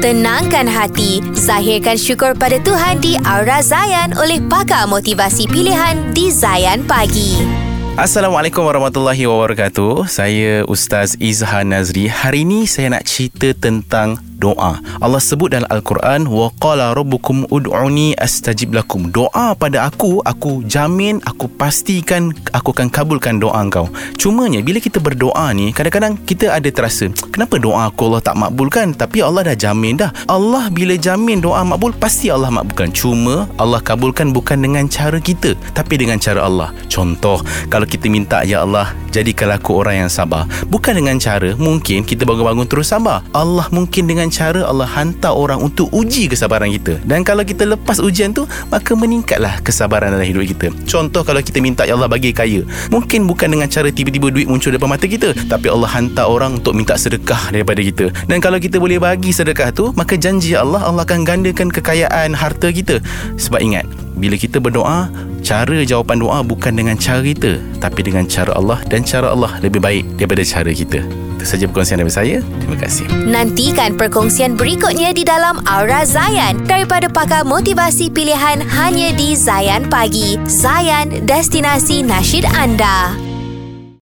Tenangkan hati, zahirkan syukur pada Tuhan di Aura Zayan oleh pakar motivasi pilihan di Zayan Pagi. Assalamualaikum warahmatullahi wabarakatuh. Saya Ustaz Izhan Nazri. Hari ini saya nak cerita tentang doa. Allah sebut dalam Al-Quran wa qala rabbukum ud'uni astajib lakum. Doa pada aku, aku jamin, aku pastikan aku akan kabulkan doa engkau. Cumanya bila kita berdoa ni, kadang-kadang kita ada terasa, kenapa doa aku Allah tak makbulkan? Tapi Allah dah jamin dah. Allah bila jamin doa makbul, pasti Allah makbulkan. Cuma Allah kabulkan bukan dengan cara kita, tapi dengan cara Allah. Contoh, kalau kita minta ya Allah, jadikanlah aku orang yang sabar. Bukan dengan cara mungkin kita bangun-bangun terus sabar. Allah mungkin dengan cara Allah hantar orang untuk uji kesabaran kita. Dan kalau kita lepas ujian tu, maka meningkatlah kesabaran dalam hidup kita. Contoh kalau kita minta ya Allah bagi kaya. Mungkin bukan dengan cara tiba-tiba duit muncul depan mata kita, tapi Allah hantar orang untuk minta sedekah daripada kita. Dan kalau kita boleh bagi sedekah tu, maka janji Allah Allah akan gandakan kekayaan harta kita. Sebab ingat, bila kita berdoa, cara jawapan doa bukan dengan cara kita, tapi dengan cara Allah dan cara Allah lebih baik daripada cara kita. Itu saja perkongsian daripada saya. Terima kasih. Nantikan perkongsian berikutnya di dalam Aura Zayan daripada pakar motivasi pilihan hanya di Zayan Pagi. Zayan, destinasi nasyid anda.